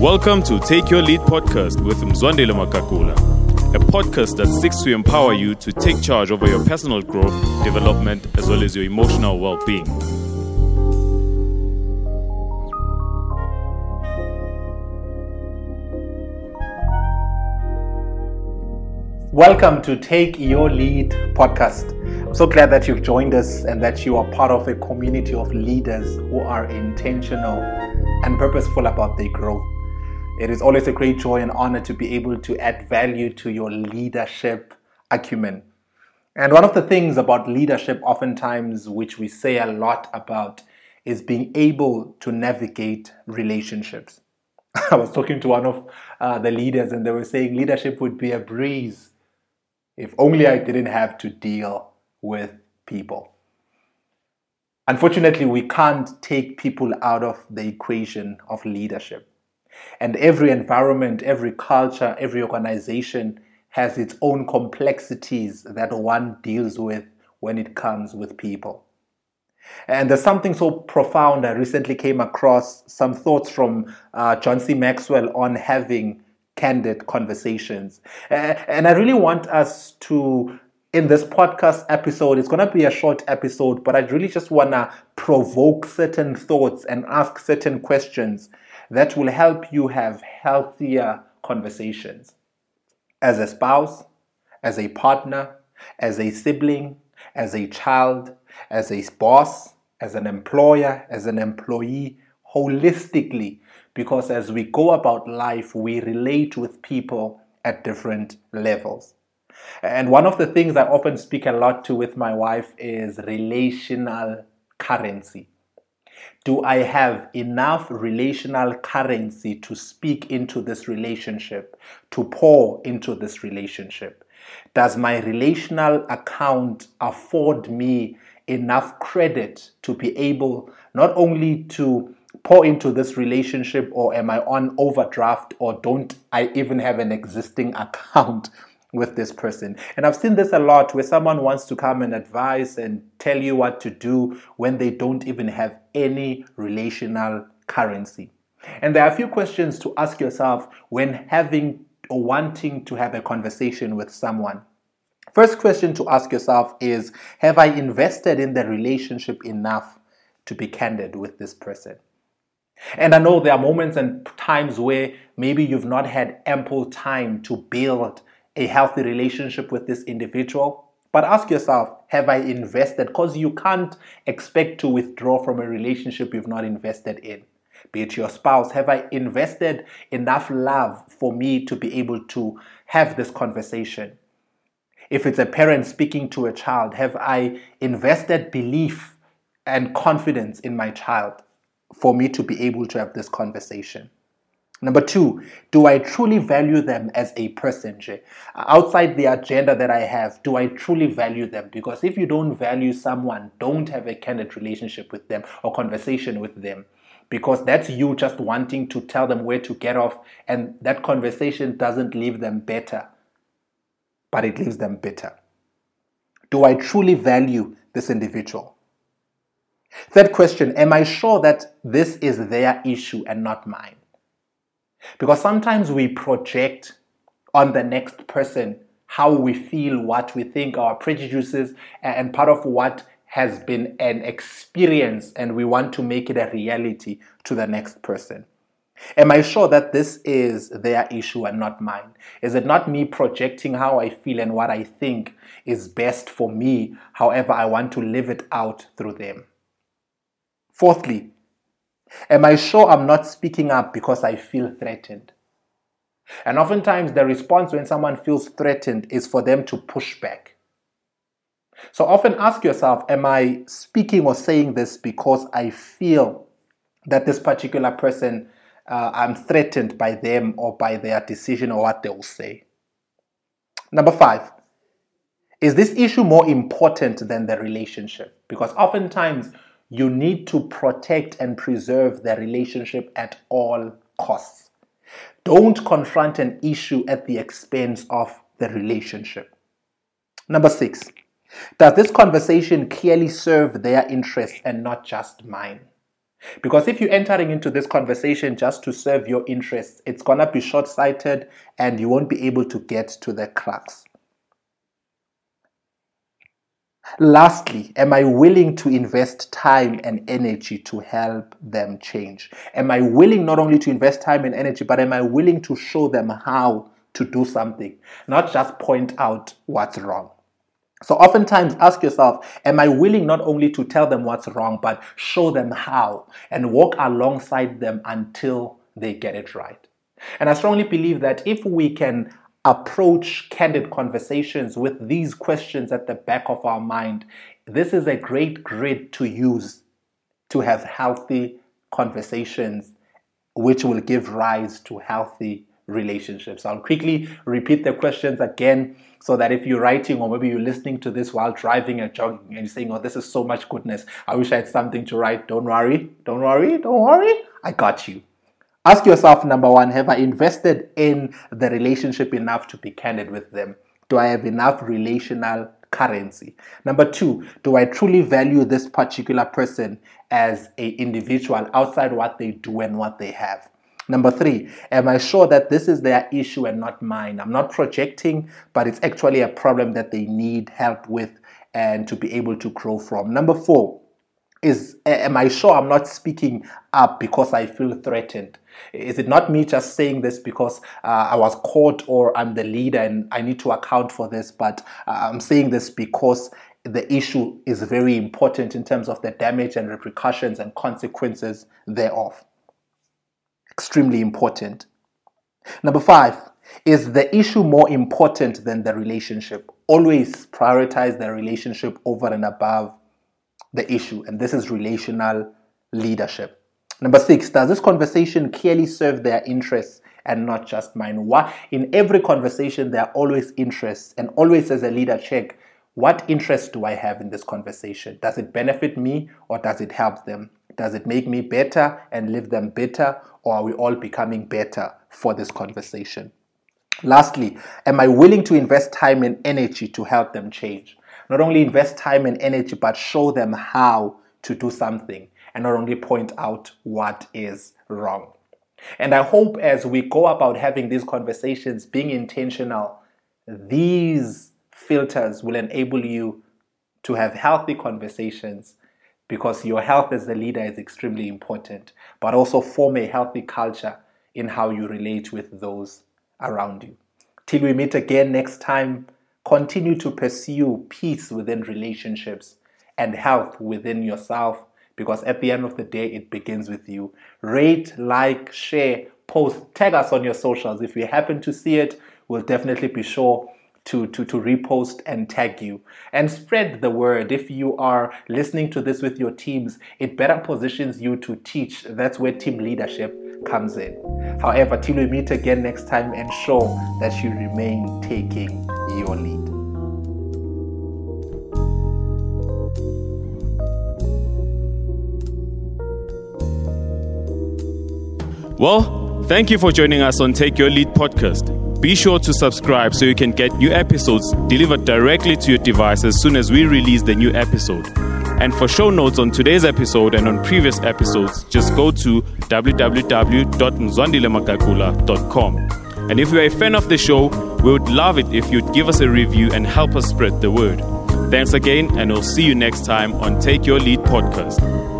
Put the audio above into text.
Welcome to Take Your Lead podcast with Mzwandile Makakula, a podcast that seeks to empower you to take charge over your personal growth, development, as well as your emotional well being. Welcome to Take Your Lead podcast. I'm so glad that you've joined us and that you are part of a community of leaders who are intentional and purposeful about their growth. It is always a great joy and honor to be able to add value to your leadership acumen. And one of the things about leadership, oftentimes, which we say a lot about, is being able to navigate relationships. I was talking to one of uh, the leaders, and they were saying leadership would be a breeze if only I didn't have to deal with people. Unfortunately, we can't take people out of the equation of leadership. And every environment, every culture, every organization has its own complexities that one deals with when it comes with people. And there's something so profound. I recently came across some thoughts from uh, John C. Maxwell on having candid conversations. Uh, and I really want us to, in this podcast episode, it's going to be a short episode, but I really just want to provoke certain thoughts and ask certain questions that will help you have healthier conversations. As a spouse, as a partner, as a sibling, as a child, as a boss, as an employer, as an employee, holistically, because as we go about life, we relate with people at different levels. And one of the things I often speak a lot to with my wife is relational currency. Do I have enough relational currency to speak into this relationship, to pour into this relationship? Does my relational account afford me enough credit to be able not only to pour into this relationship, or am I on overdraft, or don't I even have an existing account with this person. And I've seen this a lot where someone wants to come and advise and tell you what to do when they don't even have any relational currency. And there are a few questions to ask yourself when having or wanting to have a conversation with someone. First question to ask yourself is Have I invested in the relationship enough to be candid with this person? And I know there are moments and times where maybe you've not had ample time to build a healthy relationship with this individual. But ask yourself, have I invested? Because you can't expect to withdraw from a relationship you've not invested in. Be it your spouse, have I invested enough love for me to be able to have this conversation? If it's a parent speaking to a child, have I invested belief and confidence in my child for me to be able to have this conversation? Number two, do I truly value them as a person? Outside the agenda that I have, do I truly value them? Because if you don't value someone, don't have a candid relationship with them or conversation with them. Because that's you just wanting to tell them where to get off, and that conversation doesn't leave them better, but it leaves them bitter. Do I truly value this individual? Third question Am I sure that this is their issue and not mine? Because sometimes we project on the next person how we feel, what we think, our prejudices, and part of what has been an experience, and we want to make it a reality to the next person. Am I sure that this is their issue and not mine? Is it not me projecting how I feel and what I think is best for me, however, I want to live it out through them? Fourthly, Am I sure I'm not speaking up because I feel threatened? And oftentimes, the response when someone feels threatened is for them to push back. So often ask yourself Am I speaking or saying this because I feel that this particular person, uh, I'm threatened by them or by their decision or what they will say? Number five, is this issue more important than the relationship? Because oftentimes, you need to protect and preserve the relationship at all costs. Don't confront an issue at the expense of the relationship. Number six, does this conversation clearly serve their interests and not just mine? Because if you're entering into this conversation just to serve your interests, it's to be short sighted and you won't be able to get to the crux. Lastly, am I willing to invest time and energy to help them change? Am I willing not only to invest time and energy, but am I willing to show them how to do something, not just point out what's wrong? So, oftentimes ask yourself, am I willing not only to tell them what's wrong, but show them how and walk alongside them until they get it right? And I strongly believe that if we can approach candid conversations with these questions at the back of our mind, this is a great grid to use to have healthy conversations, which will give rise to healthy relationships. I'll quickly repeat the questions again so that if you're writing or maybe you're listening to this while driving and jogging and you're saying, Oh, this is so much goodness. I wish I had something to write. Don't worry. Don't worry. Don't worry. I got you. Ask yourself number one, have I invested in the relationship enough to be candid with them? Do I have enough relational currency? Number two, do I truly value this particular person as a individual outside what they do and what they have? Number three, am I sure that this is their issue and not mine? I'm not projecting, but it's actually a problem that they need help with and to be able to grow from. Number four, is am I sure I'm not speaking up because I feel threatened? Is it not me just saying this because uh, I was caught or I'm the leader and I need to account for this, but uh, I'm saying this because the issue is very important in terms of the damage and repercussions and consequences thereof. Extremely important. Number five, is the issue more important than the relationship? Always prioritize the relationship over and above the issue, and this is relational leadership. Number six, does this conversation clearly serve their interests and not just mine? What in every conversation there are always interests, and always as a leader check what interest do I have in this conversation? Does it benefit me or does it help them? Does it make me better and leave them better, or are we all becoming better for this conversation? Lastly, am I willing to invest time and energy to help them change? Not only invest time and energy, but show them how to do something and not only point out what is wrong. And I hope as we go about having these conversations, being intentional, these filters will enable you to have healthy conversations because your health as a leader is extremely important, but also form a healthy culture in how you relate with those around you. Till we meet again next time, continue to pursue peace within relationships and health within yourself because at the end of the day, it begins with you. Rate, like, share, post, tag us on your socials. If we happen to see it, we'll definitely be sure to, to, to repost and tag you and spread the word. If you are listening to this with your teams, it better positions you to teach. That's where team leadership comes in. However, till we meet again next time, ensure that you remain taking your lead. Well, thank you for joining us on Take Your Lead podcast. Be sure to subscribe so you can get new episodes delivered directly to your device as soon as we release the new episode. And for show notes on today's episode and on previous episodes, just go to www.mzwandilemakakula.com. And if you're a fan of the show, we would love it if you'd give us a review and help us spread the word. Thanks again, and we'll see you next time on Take Your Lead podcast.